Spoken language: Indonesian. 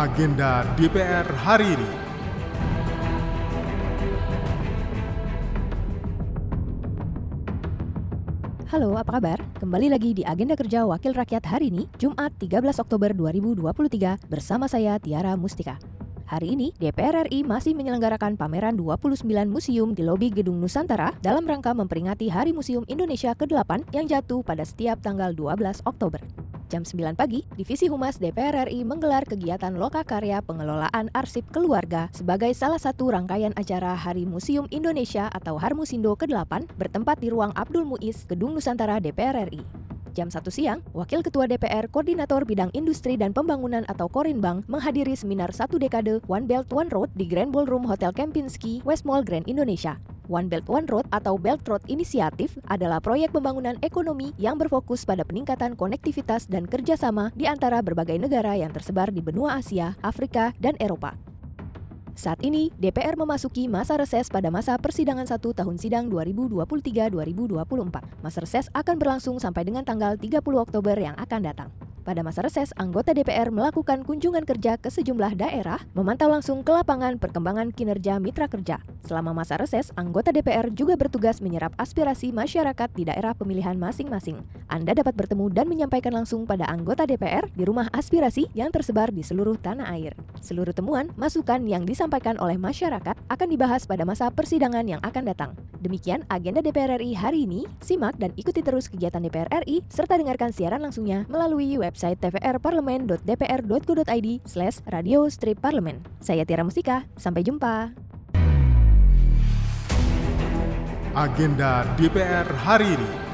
Agenda DPR hari ini. Halo, apa kabar? Kembali lagi di Agenda Kerja Wakil Rakyat hari ini, Jumat 13 Oktober 2023, bersama saya Tiara Mustika. Hari ini, DPR RI masih menyelenggarakan pameran 29 museum di lobi Gedung Nusantara dalam rangka memperingati Hari Museum Indonesia ke-8 yang jatuh pada setiap tanggal 12 Oktober. Jam 9 pagi, Divisi Humas DPR RI menggelar kegiatan lokakarya pengelolaan arsip keluarga sebagai salah satu rangkaian acara Hari Museum Indonesia atau Harmusindo ke-8 bertempat di ruang Abdul Muiz, Gedung Nusantara DPR RI. Jam 1 siang, Wakil Ketua DPR Koordinator Bidang Industri dan Pembangunan atau Korinbang menghadiri seminar satu dekade One Belt One Road di Grand Ballroom Hotel Kempinski, West Mall Grand Indonesia. One Belt One Road atau Belt Road Initiative adalah proyek pembangunan ekonomi yang berfokus pada peningkatan konektivitas dan kerjasama di antara berbagai negara yang tersebar di benua Asia, Afrika, dan Eropa. Saat ini, DPR memasuki masa reses pada masa persidangan satu tahun sidang 2023-2024. Masa reses akan berlangsung sampai dengan tanggal 30 Oktober yang akan datang. Pada masa reses, anggota DPR melakukan kunjungan kerja ke sejumlah daerah, memantau langsung ke lapangan perkembangan kinerja mitra kerja. Selama masa reses, anggota DPR juga bertugas menyerap aspirasi masyarakat di daerah pemilihan masing-masing. Anda dapat bertemu dan menyampaikan langsung pada anggota DPR di rumah aspirasi yang tersebar di seluruh tanah air. Seluruh temuan, masukan yang disampaikan oleh masyarakat akan dibahas pada masa persidangan yang akan datang. Demikian agenda DPR RI hari ini. Simak dan ikuti terus kegiatan DPR RI serta dengarkan siaran langsungnya melalui web website tvrparlemen.dpr.go.id slash radio strip parlemen. Saya Tiara Mustika, sampai jumpa. Agenda DPR hari ini.